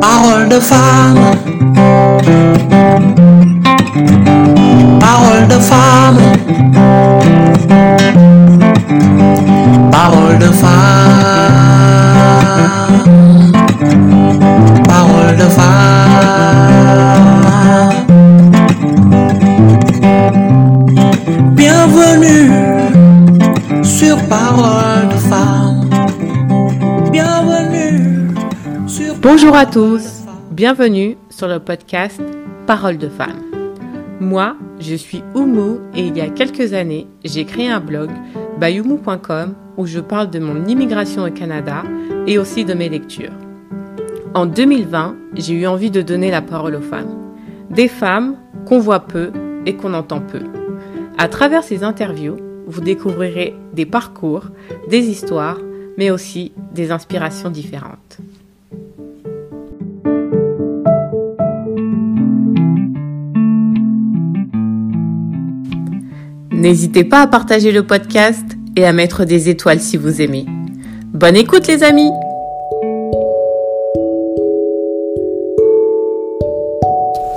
Parole de femme. Parole de femme. Bonjour à tous, bienvenue sur le podcast Parole de femme. Moi, je suis Oumu et il y a quelques années, j'ai créé un blog bayoumu.com où je parle de mon immigration au Canada et aussi de mes lectures. En 2020, j'ai eu envie de donner la parole aux femmes. Des femmes qu'on voit peu et qu'on entend peu. À travers ces interviews, vous découvrirez des parcours, des histoires, mais aussi des inspirations différentes. N'hésitez pas à partager le podcast et à mettre des étoiles si vous aimez. Bonne écoute les amis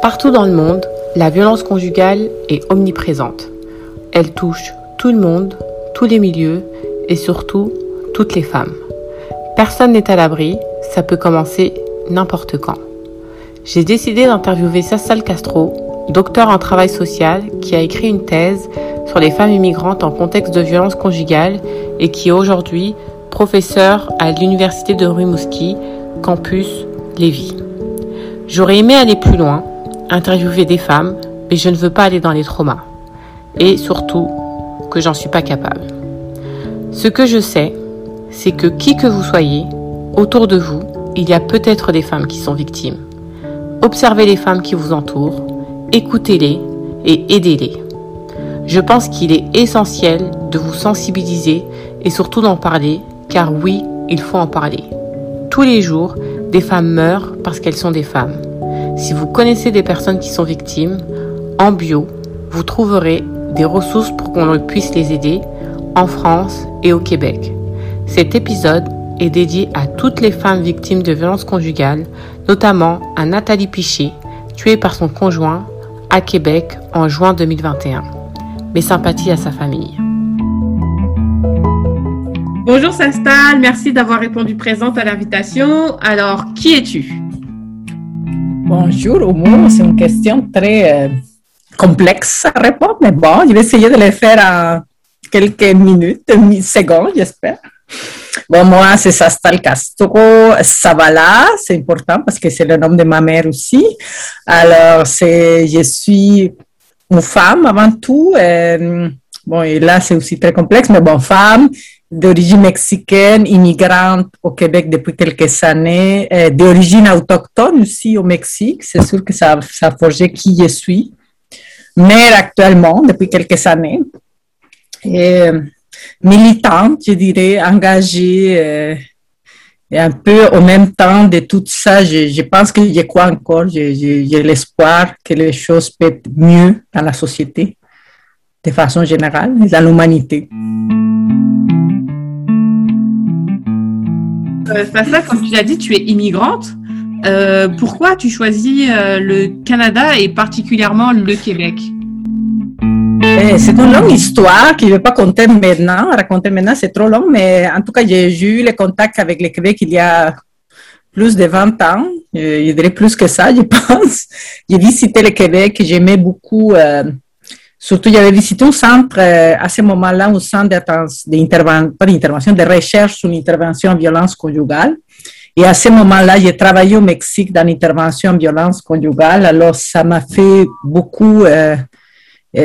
Partout dans le monde, la violence conjugale est omniprésente. Elle touche tout le monde, tous les milieux et surtout toutes les femmes. Personne n'est à l'abri, ça peut commencer n'importe quand. J'ai décidé d'interviewer Sassal Castro, docteur en travail social, qui a écrit une thèse sur les femmes immigrantes en contexte de violence conjugale et qui est aujourd'hui professeur à l'université de Rimouski, campus Lévis. J'aurais aimé aller plus loin, interviewer des femmes, mais je ne veux pas aller dans les traumas. Et surtout, que j'en suis pas capable. Ce que je sais, c'est que qui que vous soyez, autour de vous, il y a peut-être des femmes qui sont victimes. Observez les femmes qui vous entourent, écoutez-les et aidez-les. Je pense qu'il est essentiel de vous sensibiliser et surtout d'en parler, car oui, il faut en parler. Tous les jours, des femmes meurent parce qu'elles sont des femmes. Si vous connaissez des personnes qui sont victimes, en bio, vous trouverez des ressources pour qu'on puisse les aider en France et au Québec. Cet épisode est dédié à toutes les femmes victimes de violences conjugales, notamment à Nathalie Piché, tuée par son conjoint à Québec en juin 2021. Mes sympathies à sa famille. Bonjour Sastal, merci d'avoir répondu présente à l'invitation. Alors, qui es-tu? Bonjour, Oumu. C'est une question très euh, complexe à répondre, mais bon, je vais essayer de le faire en quelques minutes, mi- secondes, j'espère. Bon, moi, c'est Sastal Castro Savala. C'est important parce que c'est le nom de ma mère aussi. Alors, c'est, je suis une femme avant tout. euh, bon, et là, c'est aussi très complexe, mais bon, femme d'origine mexicaine, immigrante au Québec depuis quelques années, euh, d'origine autochtone aussi au Mexique. C'est sûr que ça, a forgé qui je suis. Mère actuellement depuis quelques années. Euh, militante, je dirais, engagée. Euh, et un peu au même temps de tout ça, je, pense que je crois encore, j'ai j'ai- j'ai l'espoir que les choses peuvent mieux dans la société, de façon générale, et dans l'humanité. Euh, Sastal, comme tu l'as dit, tu es immigrante. Euh, pourquoi tu choisis euh, le Canada et particulièrement le Québec? C'est une longue histoire que je ne vais pas compter maintenant, raconter maintenant, c'est trop long, mais en tout cas, j'ai eu le contact avec le Québec il y a plus de 20 ans, euh, je dirais plus que ça, je pense. J'ai visité le Québec, j'aimais beaucoup, euh, surtout j'avais visité un centre euh, à ce moment-là, un centre d'atten- d'interven- pas d'intervention, de recherche sur l'intervention en violence conjugale. Et à ce moment-là, j'ai travaillé au Mexique dans l'intervention en violence conjugale, alors ça m'a fait beaucoup... euh,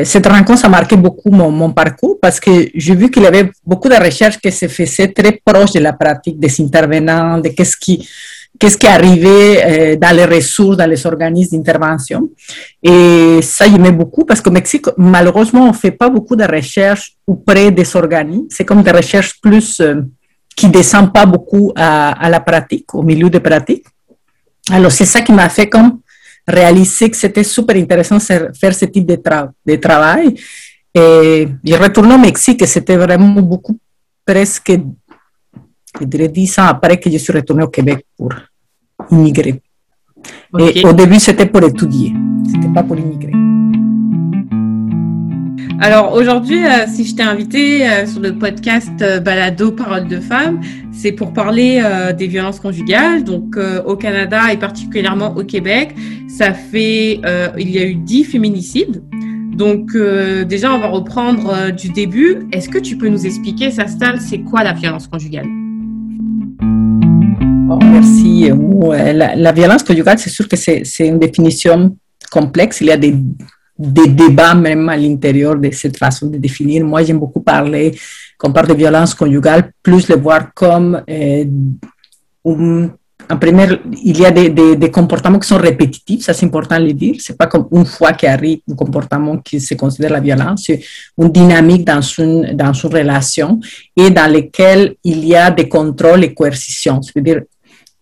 cette rencontre a marqué beaucoup mon, parcours parce que j'ai vu qu'il y avait beaucoup de recherches qui se faisaient très proches de la pratique des intervenants, de qu'est-ce qui, qu'est-ce arrivait euh, dans les ressources, dans les organismes d'intervention. Et ça, j'aimais beaucoup parce qu'au Mexique, malheureusement, on ne fait pas beaucoup de recherches auprès des organismes. C'est comme des recherches plus euh, qui ne descendent pas beaucoup à, à la pratique, au milieu de pratique. Alors, c'est ça qui m'a fait comme réalisé que c'était super intéressant de faire ce type de, tra de travail. Et j'ai retourné au Mexique et c'était vraiment beaucoup, presque, je dirais, dix ans après que je suis retournée au Québec pour immigrer. Et au début, c'était pour étudier, c'était pas pour immigrer. Alors aujourd'hui, euh, si je t'ai invité euh, sur le podcast euh, Balado Parole de femmes, c'est pour parler des violences conjugales. Donc au Canada et particulièrement au Québec, ça fait, il y a eu 10 féminicides. Donc déjà, on va reprendre du début. Est-ce que tu peux nous expliquer, Sastal, c'est quoi la violence conjugale? Bon, merci. La, violence conjugale, c'est sûr que c'est une définition complexe. Il y a des, des débats même à l'intérieur de cette façon de définir. Moi, j'aime beaucoup parler, quand on parle de violence conjugale, plus le voir comme euh, un- en premier, il y a des, comportements qui sont répétitifs, ça c'est important de le dire. C'est pas comme une fois qu'arrive un comportement qui se considère la violence, c'est une dynamique dans une, dans une relation et dans laquelle il y a des contrôles et coercitions. C'est-à-dire,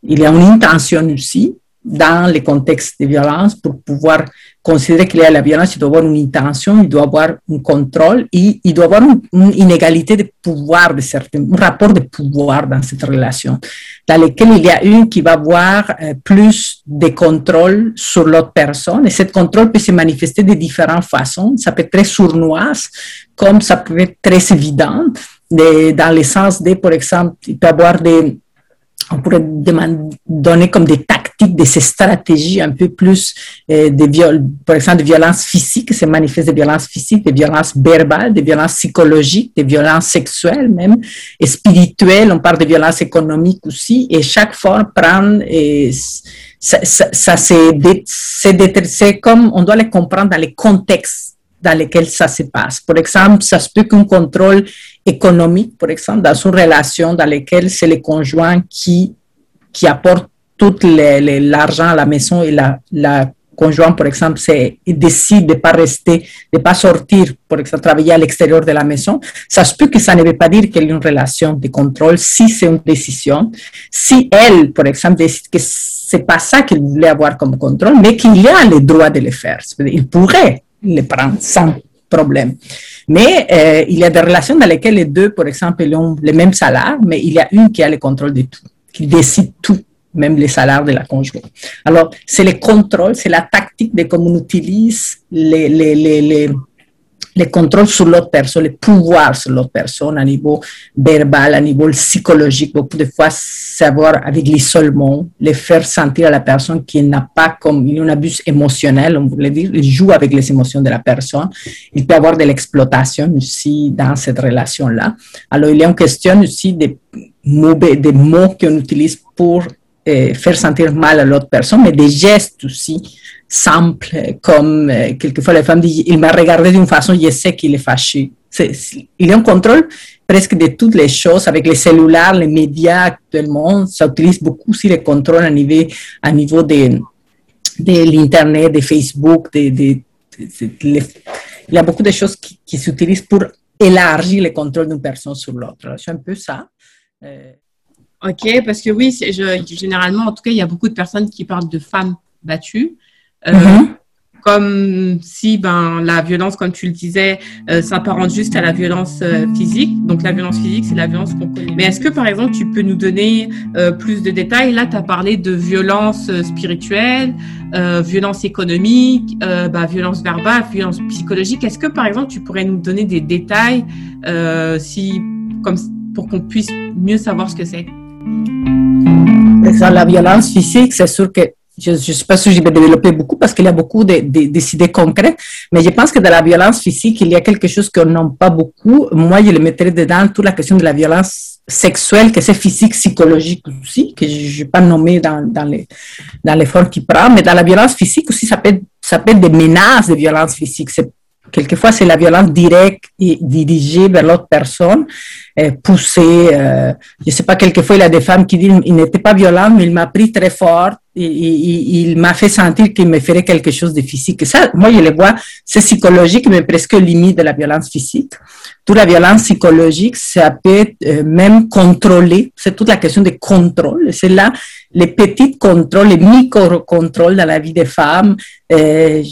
il y a une intention aussi dans les contextes de violence pour pouvoir considérer qu'il y a la violence, il doit avoir une intention, il doit avoir un contrôle et il doit avoir une, inégalité de pouvoir, de certains, un rapport de pouvoir dans cette relation, dans lequel il y a une qui va avoir euh, plus de contrôle sur l'autre personne et cette contrôle peut se manifester de différentes façons. Ça peut être très sournoise, comme ça peut être très évident, de- dans le sens de, par exemple, il peut y avoir des, on pourrait donner comme des tactiques, des stratégies un peu plus euh, de viol, par exemple, de violences physiques, se manifeste de violences physiques, de violences verbales, de violences psychologiques, de violences sexuelles même, et spirituelles, on parle de violences économiques aussi, et chaque fois prend, et ça, ça, ça c'est comme, on doit les comprendre dans les contextes dans lesquels ça se passe. Par exemple, ça se peut qu'un contrôle économique, par exemple, dans une relation dans laquelle c'est le conjoint qui, qui apporte tout l'argent à la maison et la, la conjoint, par exemple, décide de ne pas rester, de ne pas sortir, par exemple, travailler à l'extérieur de la maison, ça que ça ne veut pas dire qu'il y a une relation de contrôle si c'est une décision. Si elle, par exemple, décide que c'est pas ça qu'il voulait avoir comme contrôle, mais qu'il a le droit de le faire. Il pourrait le prendre sans problème. Mais euh, il y a des relations dans lesquelles les deux, par exemple, ont le même salaire, mais il y a une qui a le contrôle de tout, qui décide tout, même les salaires de la conjointe. Alors, c'est le contrôle, c'est la tactique de comment on utilise les, les, les, les, les contrôles sur l'autre personne, le pouvoir sur l'autre personne à niveau verbal, à niveau psychologique. Beaucoup de fois, savoir avec l'isolement, le faire sentir à la personne qui n'a pas comme un abus émotionnel, on voulait dire, il joue avec les émotions de la personne. Il peut avoir de l'exploitation aussi dans cette relation-là. Alors, il y a une question aussi des mauvais, des mots qu'on utilise pour faire sentir mal à l'autre personne, mais des gestes aussi simples, comme euh, quelquefois les femmes disent, il m'a regardé d'une façon, je sais qu'il est fâché. C'est- il a un contrôle presque de toutes les choses avec les cellulaires, les médias actuellement, ça utilise beaucoup aussi les contrôles à niveau, à niveau de, de l'Internet, de Facebook, de, il y a beaucoup de choses qui, qui s'utilisent pour élargir le contrôle d'une personne sur l'autre. C'est un peu ça. Euh, Ok, parce que oui, je- généralement, en tout cas, il y a beaucoup de personnes qui parlent de femmes battues. Euh, Mhm. comme si ben la violence, comme tu le disais, euh, s'apparente juste à la violence euh, physique. Donc la violence physique, c'est la violence qu'on connaît. Mais est-ce que par exemple, tu peux nous donner euh, plus de détails? Là, tu as parlé de violence euh, spirituelle, euh, violence économique, euh, bah, violence verbale, violence psychologique. Est-ce que par exemple, tu pourrais nous donner des détails euh, si, comme, pour qu'on puisse mieux savoir ce que c'est? La violence physique, c'est sûr que je ne sais pas si je vais développer beaucoup parce qu'il y a beaucoup de, de, des concrètes, mais je pense que dans la violence physique, il y a quelque chose qu'on n'a pas beaucoup. Moi, je le mettrais dedans toute la question de la violence sexuelle, que c'est physique, psychologique aussi, que je n'ai pas nommé dans, dans, les, dans l'effort qu'il prend, mais dans la violence physique aussi, ça peut être, ça peut être des menaces de violence physique. Quelquefois c'est la violence directe et dirigée vers l'autre personne poussé. Euh, je sais pas, quelquefois, il y a des femmes qui disent, il n'était pas violent, mais il m'a pris très fort. Il m'a fait sentir qu'il me ferait quelque chose de physique. Ça, moi, je le vois, c'est psychologique, mais presque limite de la violence physique. Toute la violence psychologique, ça peut euh, même contrôlé. C'est toute la question de contrôle. C'est là les petits contrôles, les micro-contrôles dans la vie des femmes. Euh,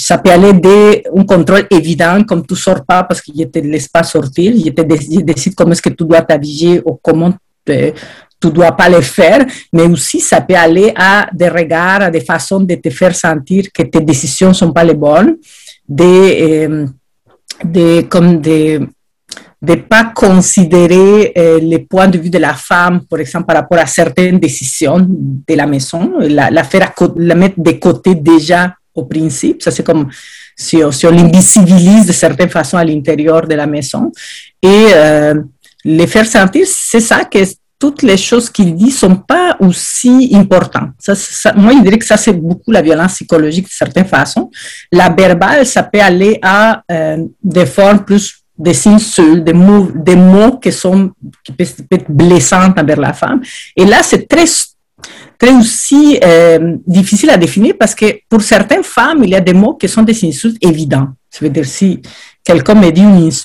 ça peut aller d'un contrôle évident, comme tu sors pas parce qu'il ne te laisse pas sortir. Je, te, décide comment est-ce que tu dois t'habiller ou comment te, tu dois pas le faire, mais aussi ça peut aller à des regards, à des façons de te faire sentir que tes décisions sont pas les bonnes, de, euh, comme de de pas considérer euh, les points de vue de la femme, par exemple, par rapport à certaines décisions de la maison, la, la faire la mettre de côté déjà au principe. Ça, c'est comme si, si on l'invisibilise de certaines façons à l'intérieur de la maison. Et euh, les faire sentir, c'est ça que toutes les choses qu'il dit sont pas aussi importantes. Moi, je dirais que ça, c'est beaucoup la violence psychologique de certaines façons. La verbale, ça peut aller à euh, des formes plus des insultes, des mots, des mots qui sont peuvent être blessants envers la femme. Et là, c'est très très aussi euh, difficile à définir parce que pour certaines femmes, il y a des mots qui sont des insultes évidents. Ça veut dire si quelqu'un me dit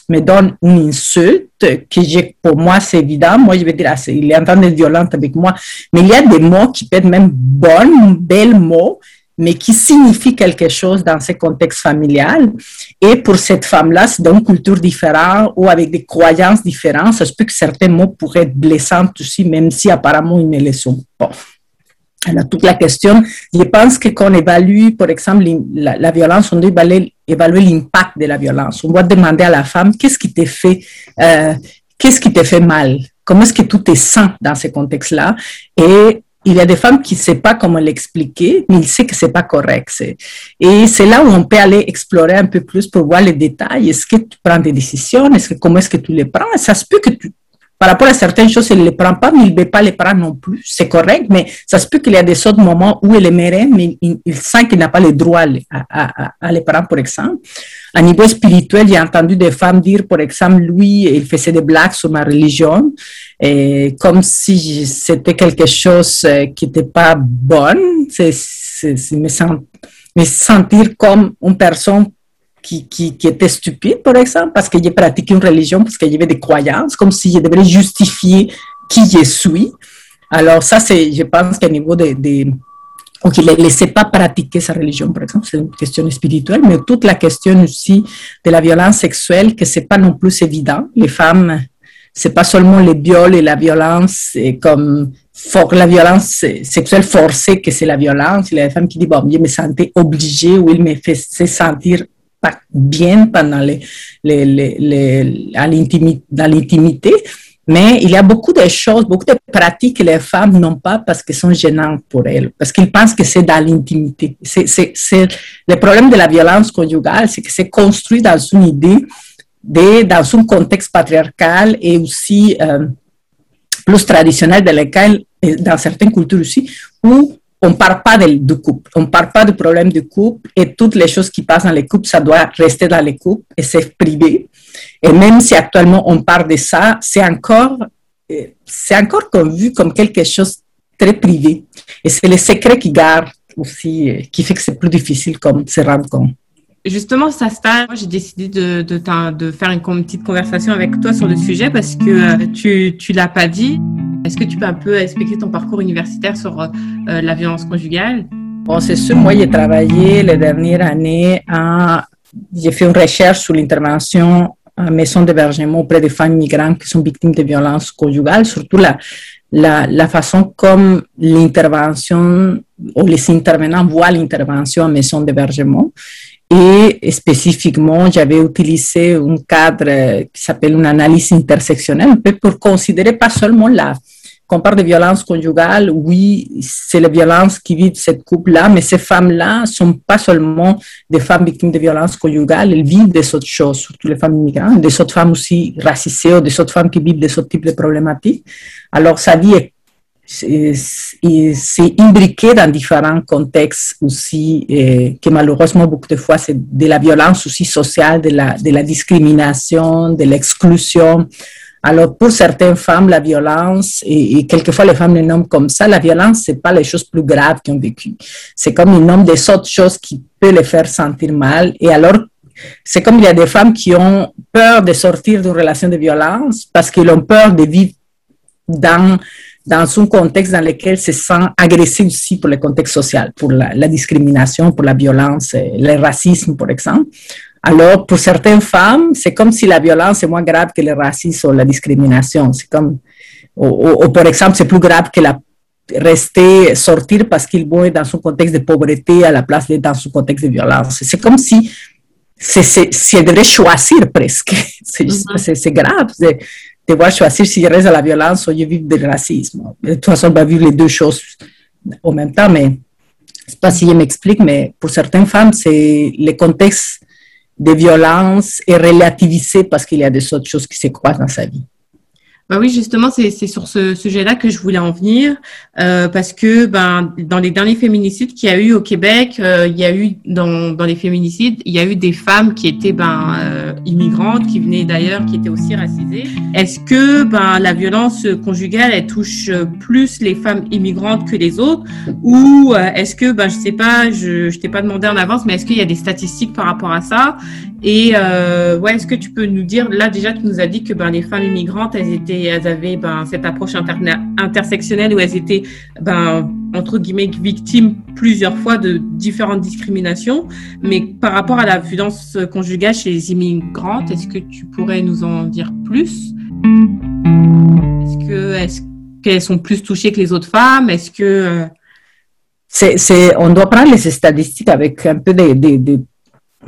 me donne une insulte que j'ai, pour moi c'est évident, moi je vais dire ah, il est en train d'être violent avec moi. Mais il y a des mots qui peuvent être même bons, belles mots, mais qui signifient quelque chose dans ce contexte familial. Et pour cette femme-là, c'est dans une culture différente ou avec des croyances différentes. Ça se peut que certains mots pourraient être blessants aussi, même si apparemment ils ne le sont pas. Alors, toute la question, je pense que quand on évalue, par exemple, la, violence, on doit évaluer, l'impact de la violence. On doit demander à la femme, qu'est-ce qui te fait, euh, qu'est-ce qui te fait mal? Comment est-ce que tout est sain dans ce contexte-là? Et il y a des femmes qui ne savent pas comment l'expliquer, mais ils savent que c'est pas correct. Et c'est là où on peut aller explorer un peu plus pour voir les détails. Est-ce que tu prends des décisions? Est-ce que, comment est-ce que tu les prends? Ça se peut que tu, par rapport à certaines choses, elle ne les prend pas, mais il ne veut pas les prendre non plus. C'est correct, mais ça se peut qu'il y a des autres moments où elle aimerait, mais il, sent qu'il n'a pas le droit à, les prendre, par exemple. À niveau spirituel, j'ai entendu des femmes dire, par exemple, lui, il faisait des blagues sur ma religion, comme si c'était quelque chose euh, qui n'était pas bon. C'est, me sentir comme une personne qui, qui, qui, était stupide, par exemple, parce que j'ai pratiqué une religion, parce qu'il y avait des croyances, comme si je justifier qui je suis. Alors ça, c'est, je pense qu'à niveau de, de ou qu'il ne laissait pas pratiquer sa religion, par exemple, c'est une question spirituelle, mais toute la question aussi de la violence sexuelle, que c'est pas non plus évident. Les femmes, c'est pas seulement les viols et la violence, et comme for, la violence sexuelle forcée que c'est la violence. Il y a des femmes qui disent, bon, je me sentais obligée ou il me faisait sentir pas bien pendant les, les, les, dans l'intimité, mais il y a beaucoup de choses, beaucoup de pratiques que les femmes n'ont pas parce qu'elles sont gênantes pour elles, parce qu'elles pensent que c'est dans l'intimité. C'est, le problème de la violence conjugale, c'est que c'est construit dans une idée, de, dans un contexte patriarcal et aussi euh, plus traditionnel dans lequel, dans certaines cultures aussi, où on parle pas de, couple, on parle pas du problème du couple et toutes les choses qui passent dans les couples, ça doit rester dans les couples et c'est privé. Et même si actuellement on parle de ça, c'est encore, euh, c'est encore vu comme quelque chose très privé. Et c'est le secret qui garde aussi, euh, qui fait que c'est plus difficile comme se rendre compte. Justement, ça moi j'ai décidé de, faire une petite conversation avec toi sur le sujet parce que euh, tu tu l'as pas dit. Est-ce que tu peux un peu expliquer ton parcours universitaire sur euh, la violence conjugale? Bon, c'est sûr, moi j'ai travaillé les dernières années. J'ai fait une recherche sur l'intervention en maison d'hébergement auprès des femmes migrantes qui sont victimes de violences conjugales, surtout la façon comme l'intervention ou les intervenants voient l'intervention en maison d'hébergement. Et spécifiquement, j'avais utilisé un cadre qui s'appelle une analyse intersectionnelle pour considérer pas seulement la, quand on parle de violence conjugale, oui, c'est la violence qui vit cette couple-là, mais ces femmes-là sont pas seulement des femmes victimes de violence conjugale, elles vivent des autres choses, surtout les femmes immigrantes, des autres femmes aussi racisées ou des autres femmes qui vivent des autres types de problématiques. Alors, sa vie est c'est imbriqué dans différents contextes aussi, et que malheureusement beaucoup de fois c'est de la violence aussi sociale, de la, de la discrimination, de l'exclusion. Alors, pour certaines femmes, la violence, et, quelquefois les femmes les nomment comme ça, la violence, c'est pas les choses plus graves qu'ils ont vécues. C'est comme ils nomment des autres choses qui peuvent les faire sentir mal. Et alors, c'est comme il y a des femmes qui ont peur de sortir d'une relation de violence parce qu'ils ont peur de vivre dans, dans un contexte dans lequel se sent agressé aussi pour le contexte social, pour la, la discrimination, pour la violence, le racisme, par exemple. Alors, pour certaines femmes, c'est comme si la violence est moins grave que le racisme ou la discrimination. C'est comme, ou, par exemple, c'est plus grave que la rester, sortir parce qu'il vont dans un contexte de pauvreté à la place d'être dans un contexte de violence. C'est comme si, elle devrait choisir presque. Mm-hmm. C'est grave devoir choisir si je reste à la violence ou je vis du racisme. De toute façon, on va vivre les deux choses en même temps, mais je sais pas si je m'explique, mais pour certaines femmes, c'est le contexte de violence est relativisé parce qu'il y a des autres choses qui se croisent dans sa vie. Bah oui, justement, c'est sur ce sujet-là que je voulais en venir, euh, parce que ben, dans les derniers féminicides qu'il y a eu au Québec, euh, il y a eu dans, dans les féminicides, il y a eu des femmes qui étaient ben, euh, immigrantes, qui venaient d'ailleurs, qui étaient aussi racisées. Est-ce que ben, la violence conjugale, elle touche plus les femmes immigrantes que les autres, ou est-ce que, ben, je sais pas, je, je t'ai pas demandé en avance, mais est-ce qu'il y a des statistiques par rapport à ça? Et ouais, est-ce que tu peux nous dire, là déjà, tu nous as dit que ben, les femmes immigrantes, elles étaient elles avaient ben, cette approche intersectionnelle où elles étaient, ben, entre guillemets, victimes plusieurs fois de différentes discriminations. Mais par rapport à la violence conjugale chez les immigrantes, est-ce que tu pourrais nous en dire plus? Est-ce que est qu'elles sont plus touchées que les autres femmes? Est-ce que euh, on doit prendre les statistiques avec un peu de, de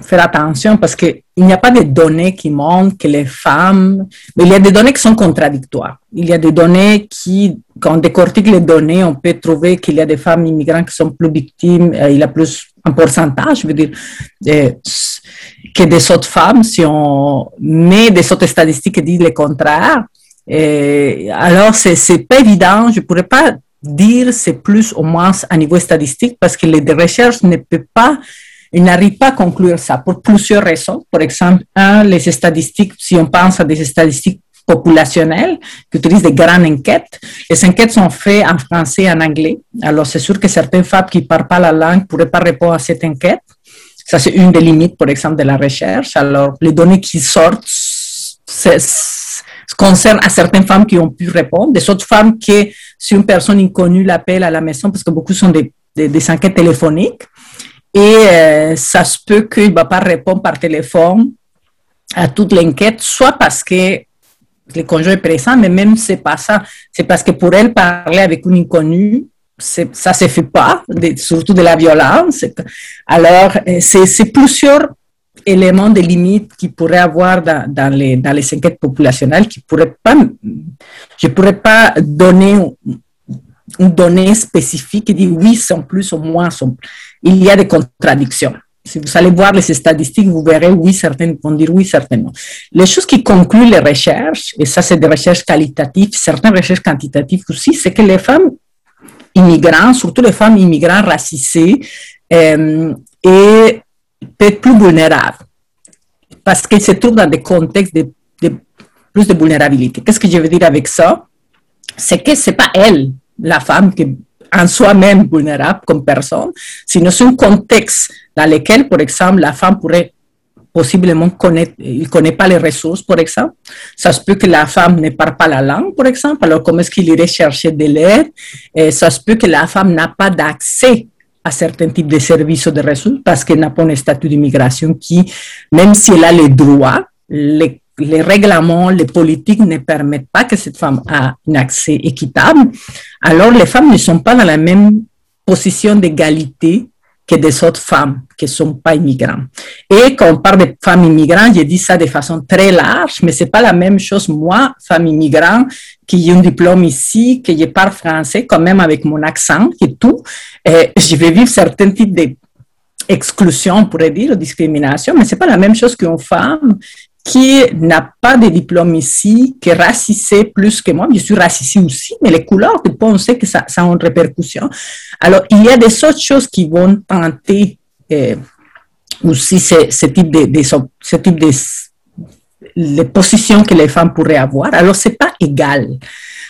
faire attention parce qu'il n'y a pas de données qui montrent que les femmes, mais il y a des données qui sont contradictoires. Il y a des données qui, quand on décortique les données, on peut trouver qu'il y a des femmes immigrantes qui sont plus victimes, euh, il y a plus un pourcentage, je veux dire, euh, que des autres femmes, si on met des autres statistiques qui disent le contraire. Et alors, c'est, c'est pas évident, je pourrais pas dire c'est plus ou moins à niveau statistique parce que les recherches ne peuvent pas il n'arrive pas à conclure ça pour plusieurs raisons. Par exemple, un, les statistiques, si on pense à des statistiques populationnelles qui utilisent des grandes enquêtes, les enquêtes sont faites en français et en anglais. Alors, c'est sûr que certaines femmes qui ne parlent pas la langue ne pourraient pas répondre à cette enquête. Ça, c'est une des limites, par exemple, de la recherche. Alors, les données qui sortent concernent à certaines femmes qui ont pu répondre, des autres femmes qui, si une personne inconnue l'appelle à la maison, parce que beaucoup sont des, des enquêtes téléphoniques, et euh, ça se peut qu'il ne va pas répondre par téléphone à toute l'enquête, soit parce que le conjoint est présent, mais même c'est pas ça. C'est parce que pour elle, parler avec une inconnue, ça ne se fait pas, surtout de la violence. Alors, euh, c'est plusieurs éléments de limites qui pourraient avoir dans, les, dans les enquêtes populationnelles qui pourraient pas, je pourrais pas donner une donnée spécifique qui dit oui, sont plus ou moins. Sont... Il y a des contradictions. Si vous allez voir les statistiques, vous verrez oui, certaines vont dire oui, certainement. Les choses qui concluent les recherches, et ça c'est des recherches qualitatives, certaines recherches quantitatives aussi, c'est que les femmes immigrantes, surtout les femmes immigrantes racisées, euh, est peut-être plus vulnérables parce qu'elles se trouvent dans des contextes de, de plus de vulnérabilité. Qu'est-ce que je veux dire avec ça? C'est que c'est pas elle la femme qui en soi-même vulnérable comme personne, sinon c'est un contexte dans lequel, par exemple, la femme pourrait possiblement connaître, il ne connaît pas les ressources, par exemple. Ça se peut que la femme ne parle pas la langue, par exemple. Alors, comment est-ce qu'il irait chercher de l'aide? Ça se peut que la femme n'a pas d'accès à certains types de services ou de ressources parce qu'elle n'a pas un statut d'immigration qui, même si elle a les droits, les les règlements, les politiques ne permettent pas que cette femme ait un accès équitable, alors les femmes ne sont pas dans la même position d'égalité que des autres femmes qui ne sont pas immigrantes. Et quand on parle de femmes immigrantes, je dis ça de façon très large, mais c'est pas la même chose. Moi, femme immigrante, qui ai un diplôme ici, que je parle français, quand même avec mon accent et tout, je vais vivre certains types d'exclusion, on pourrait dire, discrimination, mais c'est pas la même chose qu'une femme qui n'a pas de diplôme ici, qui est racisé plus que moi, je suis racisée aussi, mais les couleurs, on sait que ça, a une répercussion. Alors, il y a des autres choses qui vont tenter euh, aussi ce, ce, type de, ce type de les positions que les femmes pourraient avoir. Alors, c'est pas égal.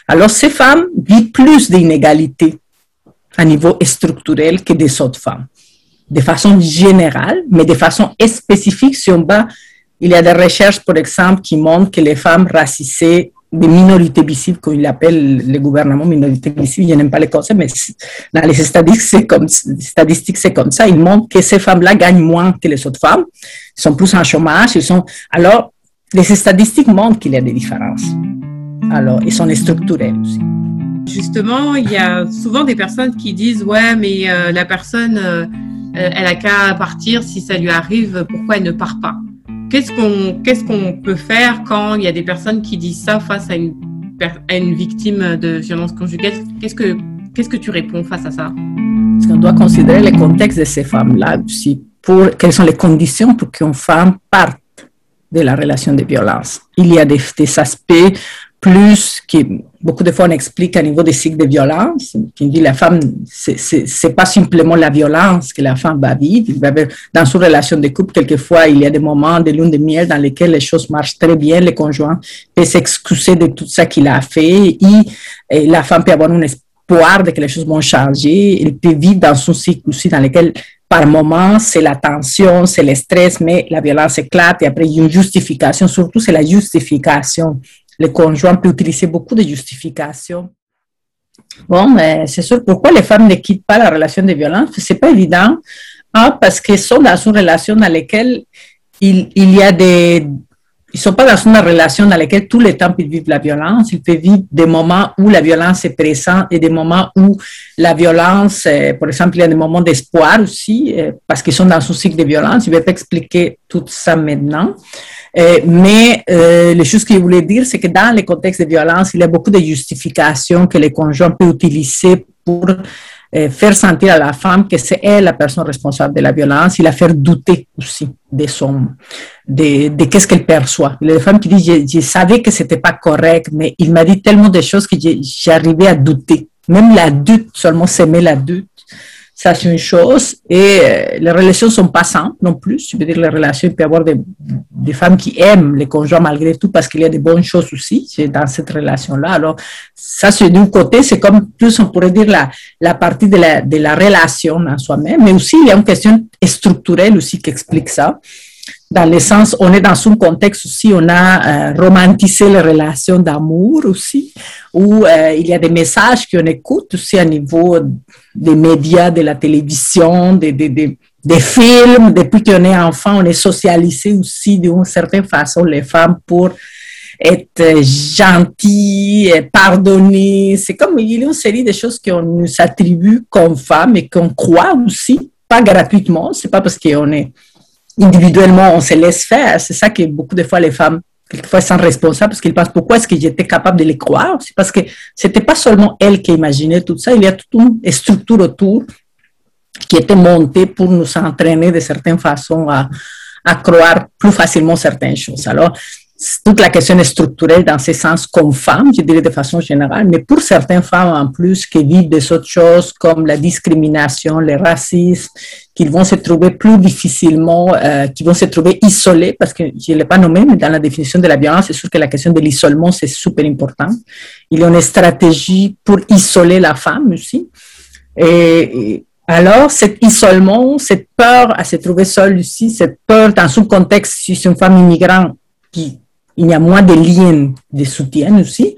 Alors, ces femmes vivent plus d'inégalités à niveau structurel que des autres femmes. De façon générale, mais de façon spécifique, si on va, il y a des recherches, par exemple, qui montrent que les femmes racisées des minorités visibles, comme il appelle le gouvernement minorités visibles, je n'aime pas les concepts, mais les statistiques, c'est comme, ça. Ils montrent que ces femmes-là gagnent moins que les autres femmes. Ils sont plus en chômage. Sont, alors, les statistiques montrent qu'il y a des différences. Alors, ils sont structurelles aussi. Justement, il y a souvent des personnes qui disent ouais, mais euh, la personne, euh, elle a qu'à partir si ça lui arrive. Pourquoi elle ne part pas? Qu'est-ce qu'on qu'est-ce qu'on peut faire quand il y a des personnes qui disent ça face à une à une victime de violence conjugale? Qu'est-ce que qu'est-ce que tu réponds face à ça? Parce qu'on doit considérer le contexte de ces femmes-là aussi. Pour quelles sont les conditions pour qu'une femme parte de la relation de violence? Il y a des, des aspects plus qui beaucoup de fois on explique à niveau des cycles de violence, qui dit la femme, c'est pas simplement la violence que la femme va vivre. Dans son relation de couple, quelquefois, il y a des moments de lune de miel dans lesquels les choses marchent très bien, le conjoint peut s'excuser de tout ça qu'il a fait et, la femme peut avoir un espoir de que les choses vont changer. Elle peut vivre dans son cycle aussi dans lequel par moment, c'est la tension, c'est le stress, mais la violence éclate et après, il y a une justification. Surtout, c'est la justification le conjoint peut utiliser beaucoup de justifications. Bon, mais c'est sûr, pourquoi les femmes ne quittent pas la relation de violence? C'est pas évident, hein, parce qu'elles sont dans une relation dans laquelle il, il y a des, ils sont pas dans une relation dans laquelle tout le temps ils vivent la violence. Ils peuvent vivre des moments où la violence est présente et des moments où la violence, euh, par exemple, il y a des moments d'espoir aussi, euh, parce qu'ils sont dans un cycle de violence. Je vais t'expliquer tout ça maintenant. Euh, mais euh, les choses que je voulais dire, c'est que dans les contextes de violence, il y a beaucoup de justifications que les conjoints peuvent utiliser pour faire sentir à la femme que c'est elle la personne responsable de la violence, il la faire douter aussi de son, de, de qu'est-ce qu'elle perçoit. Des femmes qui disent, je, je savais que c'était pas correct, mais il m'a dit tellement de choses que j'arrivais à douter. Même la doute, seulement s'aimer la doute, ça, c'est une chose. Et euh, les relations sont pas simples non plus. Je veux dire, les relations, il peut y avoir des, des femmes qui aiment les conjoints malgré tout parce qu'il y a des bonnes choses aussi dans cette relation-là. Alors, ça, c'est d'un côté, c'est comme plus, on pourrait dire, la, la partie de la, de la relation en soi-même. Mais aussi, il y a une question structurelle aussi qui explique ça dans le sens, on est dans un contexte aussi, on a euh, romantisé les relations d'amour aussi, où euh, il y a des messages qu'on écoute aussi à niveau des médias, de la télévision, des, des, des, films. Depuis qu'on est enfant, on est socialisé aussi d'une certaine façon, les femmes, pour être gentilles, pardonner. C'est comme il y a une série de choses qu'on nous attribue comme femmes et qu'on croit aussi, pas gratuitement, c'est pas parce qu'on est individuellement, on se laisse faire. C'est ça que beaucoup de fois les femmes, quelquefois, sont responsables parce qu'ils pensent pourquoi est-ce que j'étais capable de les croire. C'est parce que c'était pas seulement elle qui imaginait tout ça. Il y a toute une structure autour qui était montée pour nous entraîner de certaines façons à, à croire plus facilement certaines choses. Alors, toute la question est structurelle dans ce sens comme femme, je dirais de façon générale, mais pour certaines femmes en plus qui vivent des autres choses comme la discrimination, le racisme, qui vont se trouver plus difficilement, euh, qui vont se trouver isolées, parce que je ne l'ai pas nommé, mais dans la définition de la violence, c'est sûr que la question de l'isolement, c'est super important. Il y a une stratégie pour isoler la femme aussi. Et, alors, cet isolement, cette peur à se trouver seule aussi, cette peur dans ce contexte, si c'est une femme immigrante, qui il y a moins de liens de soutien aussi.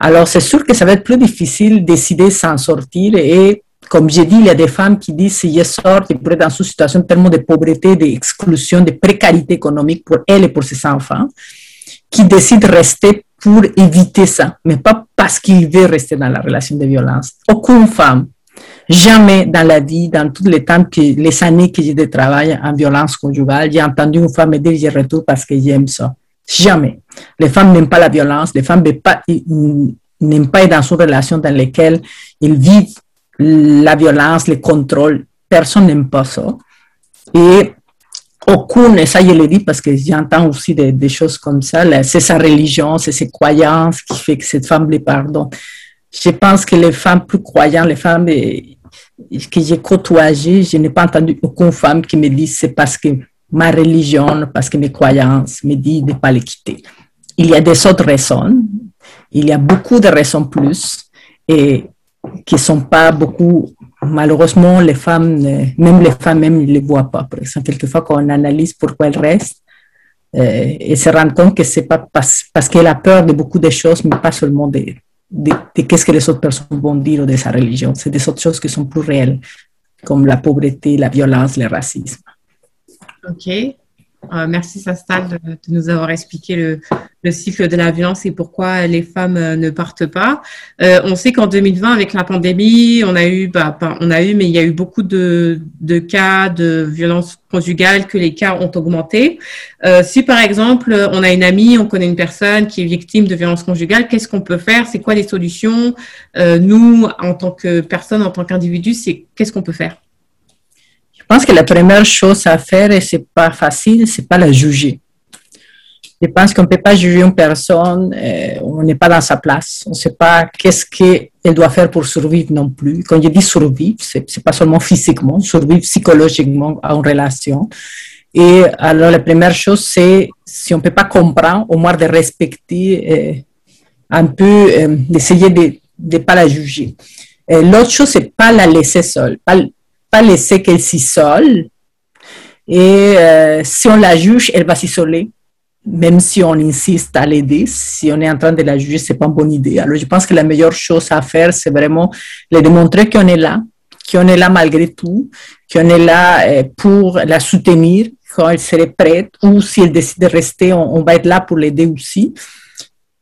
Alors, c'est sûr que ça va être plus difficile de décider s'en sortir. Et comme j'ai dit, il y a des femmes qui disent si je sors, je pourrais dans une situation tellement de pauvreté, d'exclusion, de précarité économique pour elle et pour ses enfants, qui décident de rester pour éviter ça, mais pas parce qu'ils veulent rester dans la relation de violence. Aucune femme, jamais dans la vie, dans tous les temps, les années que j'ai de travail en violence conjugale, j'ai entendu une femme me dire je retourne parce que j'aime ça. Jamais. Les femmes n'aiment pas la violence, les femmes n'aiment pas, être dans une relation dans laquelle ils vivent la violence, le contrôle. Personne n'aime pas ça. Et aucune, et ça je le dis parce que j'entends aussi des, choses comme ça, c'est sa religion, c'est ses croyances qui fait que cette femme les pardonne. Je pense que les femmes plus croyantes, les femmes que j'ai côtoyées, je n'ai pas entendu aucune femme qui me dise c'est parce que ma religion, parce que mes croyances me disent de ne pas les quitter. Il y a des autres raisons, il y a beaucoup de raisons plus, et qui ne sont pas beaucoup, malheureusement, les femmes, même les femmes même ne les voient pas. Par exemple, quelquefois, quand on analyse pourquoi elles restent, euh, et se rendre compte que c'est pas parce, parce qu'elle a peur de beaucoup de choses, mais pas seulement de, qu'est-ce que les autres personnes vont dire de sa religion. C'est des autres choses qui sont plus réelles, comme la pauvreté, la violence, le racisme. Ok. Euh, merci Sastal de, de, nous avoir expliqué le, le, cycle de la violence et pourquoi les femmes euh, ne partent pas. Euh, on sait qu'en 2020, avec la pandémie, on a eu, bah, on a eu, mais il y a eu beaucoup de, cas de violence conjugale que les cas ont augmenté. Si par exemple, on a une amie, on connaît une personne qui est victime de violence conjugale, qu'est-ce qu'on peut faire? C'est quoi les solutions? Nous, en tant que personne, en tant qu'individu, c'est qu'est-ce qu'on peut faire? Pense que la première chose à faire, et c'est pas facile, c'est pas la juger. Je pense qu'on ne peut pas juger une personne, euh, on n'est pas dans sa place, on ne sait pas qu'est-ce qu'elle doit faire pour survivre non plus. Quand je dis survivre, c'est n'est pas seulement physiquement, survivre psychologiquement à une relation. Et alors, la première chose, c'est, si on ne peut pas comprendre, au moins de respecter euh, un peu, euh, d'essayer de ne pas la juger. L'autre chose, c'est pas la laisser seule, laisser qu'elle s'isole. Et euh, si on la juge, elle va s'isoler, même si on insiste à l'aider. Si on est en train de la juger, c'est pas une bonne idée. Alors, je pense que la meilleure chose à faire, c'est vraiment lui démontrer qu'on est là, qu'on est là malgré tout, qu'on est là euh, pour la soutenir quand elle serait prête, ou si elle décide de rester, on, va être là pour l'aider aussi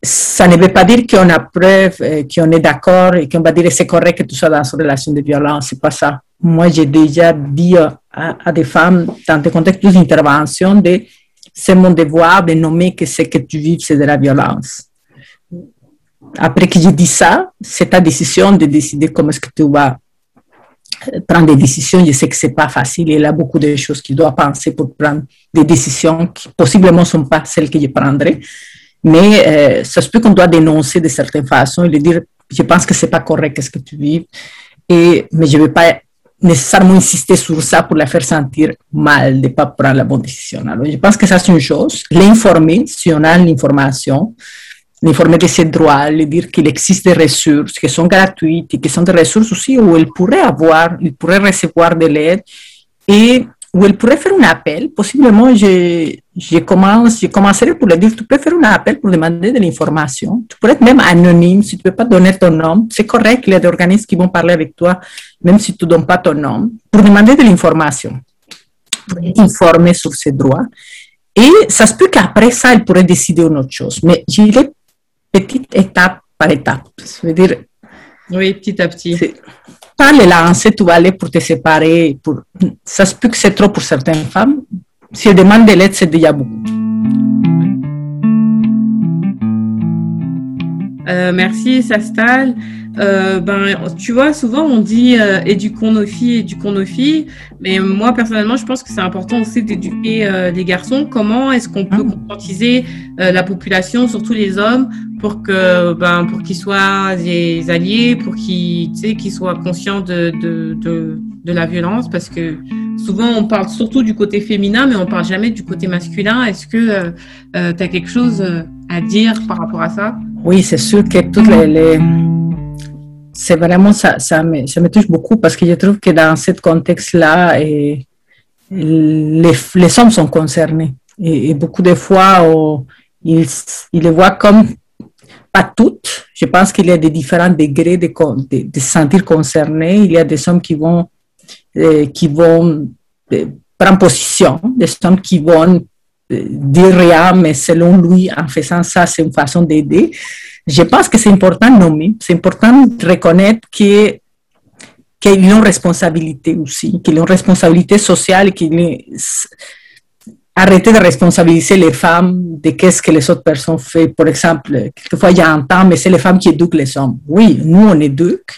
ça ne veut pas dire qu'on a preuve, euh, qu'on est d'accord et qu'on va dire que c'est correct que tu sois dans une relation de violence. C'est pas ça. Moi, j'ai déjà dit à, des femmes, dans des contextes d'intervention, de c'est mon devoir de nommer que ce que tu vis, c'est de la violence. Après que j'ai dit ça, c'est ta décision de décider comment est-ce que tu vas prendre des décisions. Je sais que c'est pas facile. Il y a beaucoup de choses qu'il doit penser pour prendre des décisions qui possiblement sont pas celles que je prendrai. Mais euh, ça se peut qu'on doit dénoncer de certaines façons et dire, je pense que c'est pas correct ce que tu vis, et, mais je vais pas nécessairement insister sur ça pour la faire sentir mal de ne pas prendre la bonne décision. Alors, je pense que ça, c'est une chose. L'informer, si on a l'information, l'informer de ses droits, lui dire qu'il existe des ressources qui sont gratuites et qui sont des ressources aussi où elle pourrait avoir, il pourrait recevoir de l'aide et où elle pourrait faire un appel. Possiblement, je, je, commence, je commencerai pour lui dire, tu peux faire un appel pour demander de l'information. Tu pourrais être même anonyme si tu ne peux pas donner ton nom. C'est correct, il y a des organismes qui vont parler avec toi, même si tu ne donnes pas ton nom, pour demander de l'information, pour être informé sur ses droits. Et ça se peut qu'après ça, elle pourrait décider une autre chose. Mais j'irai petite étape par étape. Ça veut dire... Oui, petit à petit pas les lancer, tu vas aller pour te séparer. Pour... Ça se peut que c'est trop pour certaines femmes? Si elles demandent de l'aide, c'est déjà beaucoup. Merci Sastal. Euh, ben, tu vois, souvent on dit euh, éduquons nos filles, éduquons nos filles, mais moi personnellement, je pense que c'est important aussi d'éduquer euh, les garçons. Comment est-ce qu'on peut conscientiser euh, la population, surtout les hommes, pour que, ben, pour qu'ils soient des alliés, pour qu'ils, tu sais, qu'ils soient conscients de, de, de, de la violence, parce que souvent on parle surtout du côté féminin, mais on parle jamais du côté masculin. Est-ce que tu as quelque chose à dire par rapport à ça? Oui, c'est sûr que toutes les, les c'est vraiment ça, ça me, ça me touche beaucoup parce que je trouve que dans ce contexte-là, les, les hommes sont concernés. Et, beaucoup de fois, oh, ils, ils les voient comme, pas toutes, je pense qu'il y a des différents degrés de, de, de, se sentir concernés. Il y a des hommes qui vont, euh, qui vont euh, prendre position, des hommes qui vont dire rien, mais selon lui, en faisant ça, c'est une façon d'aider je pense que c'est important de nommer, c'est important de reconnaître que qu'ils ont responsabilité aussi, qu'ils ont responsabilité sociale, qu'ils arrêter de responsabiliser les femmes de qu'est-ce que les autres personnes font. Par exemple, quelquefois il y a un temps, mais c'est les femmes qui éduquent les hommes. Oui, nous on éduque,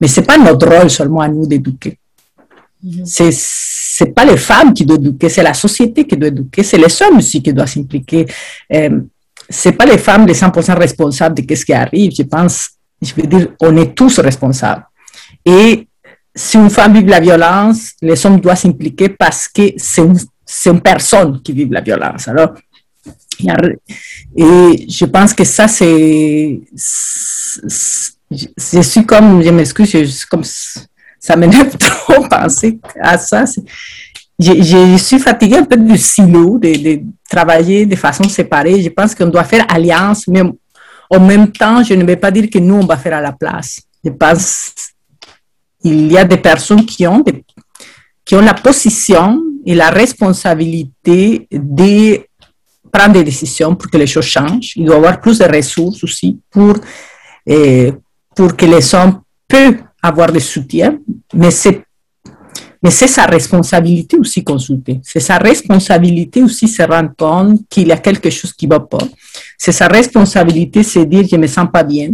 mais c'est pas notre rôle seulement à nous d'éduquer. Mm -hmm. C'est pas les femmes qui doivent éduquer, c'est la société qui doit éduquer, c'est les hommes aussi qui doivent s'impliquer. Euh, c'est pas les femmes les 100% responsables de ce qui arrive. Je pense, je veux dire, on est tous responsables. Et si une femme vit la violence, les hommes doivent s'impliquer parce que c'est une, une personne qui vit la violence. Alors, et je pense que ça, c'est, je suis comme, je m'excuse, je, comme, ça m'énerve trop penser à ça. Je, je, suis fatiguée un peu du silo, de, de, travailler de façon séparée. Je pense qu'on doit faire alliance, mais en même temps, je ne vais pas dire que nous, on va faire à la place. Je pense qu'il y a des personnes qui ont, qui ont la position et la responsabilité de prendre des décisions pour que les choses changent. Il doit y avoir plus de ressources aussi pour, eh, pour que les hommes peuvent avoir des soutiens, mais c'est mais c'est sa responsabilité aussi consulter. C'est sa responsabilité aussi se rendre compte qu'il y a quelque chose qui ne va pas. C'est sa responsabilité se dire je me sens pas bien.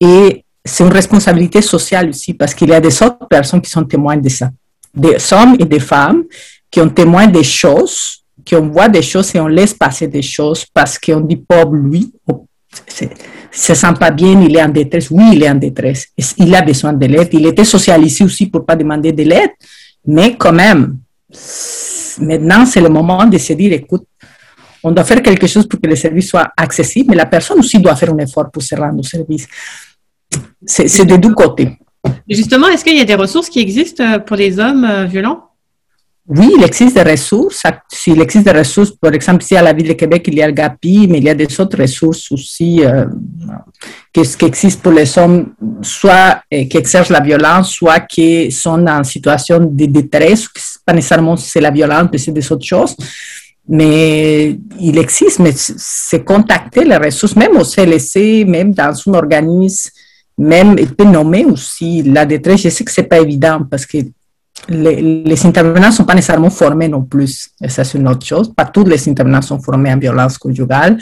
Et c'est une responsabilité sociale aussi parce qu'il y a des autres personnes qui sont témoins de ça. Des hommes et des femmes qui ont témoin des choses, qui on voit des choses et on laisse passer des choses parce qu'on dit pauvre lui, se sent pas bien, il est en détresse. Oui, il est en détresse. Il a besoin de l'aide. Il était socialisé aussi pour pas demander de l'aide. Mais quand même, maintenant, c'est le moment de se dire, écoute, on doit faire quelque chose pour que le service soit accessible, mais la personne aussi doit faire un effort pour se rendre au service. C'est de deux côtés. Justement, est-ce qu'il y a des ressources qui existent pour les hommes euh, violents? Oui, il existe des ressources. Il existe des ressources, par exemple, ici à la ville de Québec, il y a le GAPI, mais il y a des autres ressources aussi euh, qui, qui, existent pour les hommes, soit euh, qui exercent la violence, soit qui sont en situation de détresse, pas nécessairement c'est la violence, mais c'est des autres choses. Mais il existe, mais c'est contacter les ressources, même au CLC, même dans un organisme, même, il peut nommer aussi la détresse. Je sais que c'est pas évident parce que les, intervenants ne sont pas nécessairement formés non plus. Et ça, c'est une autre chose. Pas tous les intervenants sont formés en violence conjugale.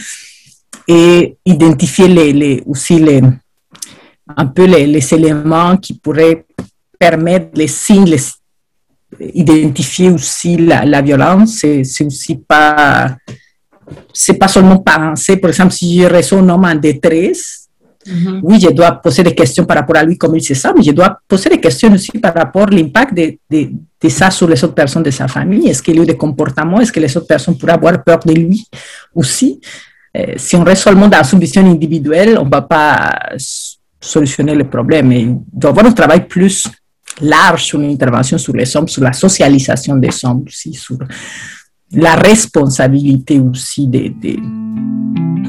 Et identifier les, aussi les, un peu les, éléments qui pourraient permettre les signes, identifier aussi la, violence. C'est aussi pas, c'est pas seulement penser, par exemple, si je reçois un homme en détresse, Mm-hmm. Oui, je dois poser des questions par rapport à lui, comme il se sent, mais je dois poser des questions aussi par rapport à l'impact de, de, ça sur les autres personnes de sa famille. Est-ce qu'il a eu des comportements? Est-ce que les autres personnes pourraient avoir peur de lui aussi? Euh, si on reste seulement dans une vision individuelle, on ne va pas solutionner le problème. il doit y avoir un travail plus large sur l'intervention sur les hommes, sur la socialisation des hommes aussi, sur la responsabilité aussi de,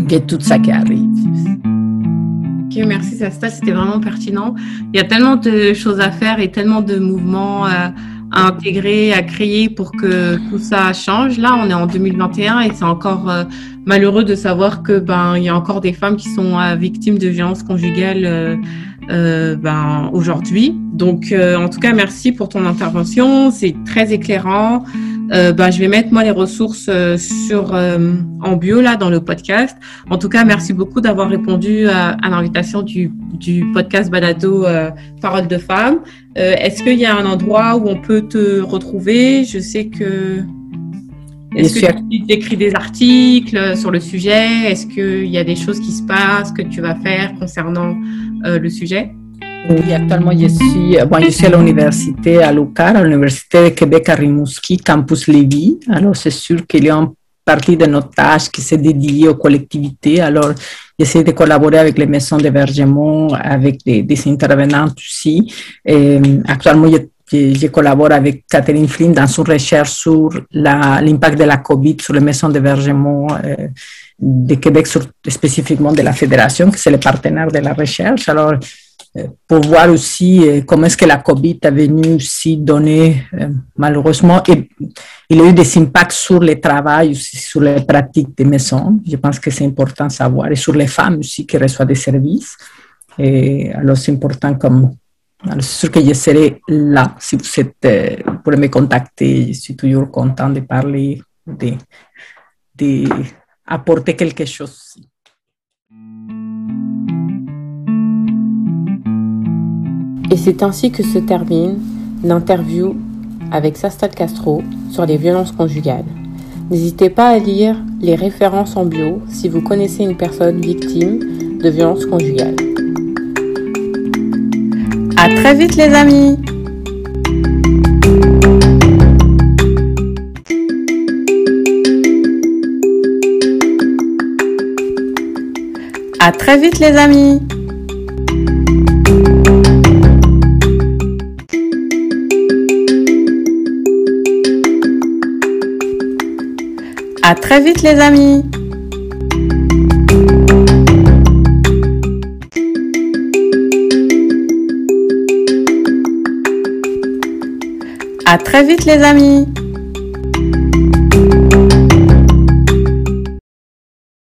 de tout ça qui arrive merci Sasta, c'était vraiment pertinent. Il y a tellement de choses à faire et tellement de mouvements euh, à intégrer, à créer pour que tout ça change. Là, on est en 2021 et c'est encore euh, malheureux de savoir que ben il y a encore des femmes qui sont euh, victimes de violences conjugales ben aujourd'hui. Donc en tout cas, merci pour ton intervention, c'est très éclairant. Euh, bah, je vais mettre moi les ressources euh, sur euh, en bio là dans le podcast. En tout cas, merci beaucoup d'avoir répondu à, à l'invitation du, du, podcast Balado Parole de femmes. Est-ce qu'il y a un endroit où on peut te retrouver? Je sais que est-ce que tu écris des articles sur le sujet? Est-ce qu'il y a des choses qui se passent que tu vas faire concernant le sujet? Oui, actuellement, je suis, bon, je suis à l'université à Lucar, à l'université de Québec à Rimouski, campus Lévis. Alors, c'est sûr qu'il y a une partie de notre tâche qui s'est dédiée aux collectivités. Alors, j'essaie de collaborer avec les maisons d'hébergement, avec des, des intervenants aussi. Et, actuellement, je, collabore avec Catherine Flynn dans une recherche sur l'impact de la COVID sur les maisons d'hébergement euh, de Québec, spécifiquement de la Fédération, qui c'est le partenaire de la recherche. Alors, pour voir aussi euh, comment est-ce que la COVID a venu aussi donner, euh, malheureusement, et il y a eu des impacts sur le travail, sur les pratiques des maisons. Je pense que c'est important de savoir, et sur les femmes aussi qui reçoivent des services. Alors, c'est important comme. C'est sûr que je serai là. Si vous, êtes, euh, vous pourrez me contacter. Je suis toujours content de parler, de, de apporter quelque chose. Et c'est ainsi que se termine l'interview avec Sastal Castro sur les violences conjugales. N'hésitez pas à lire les références en bio si vous connaissez une personne victime de violences conjugales. À très vite les amis À très vite les amis très vite les amis. À très vite les amis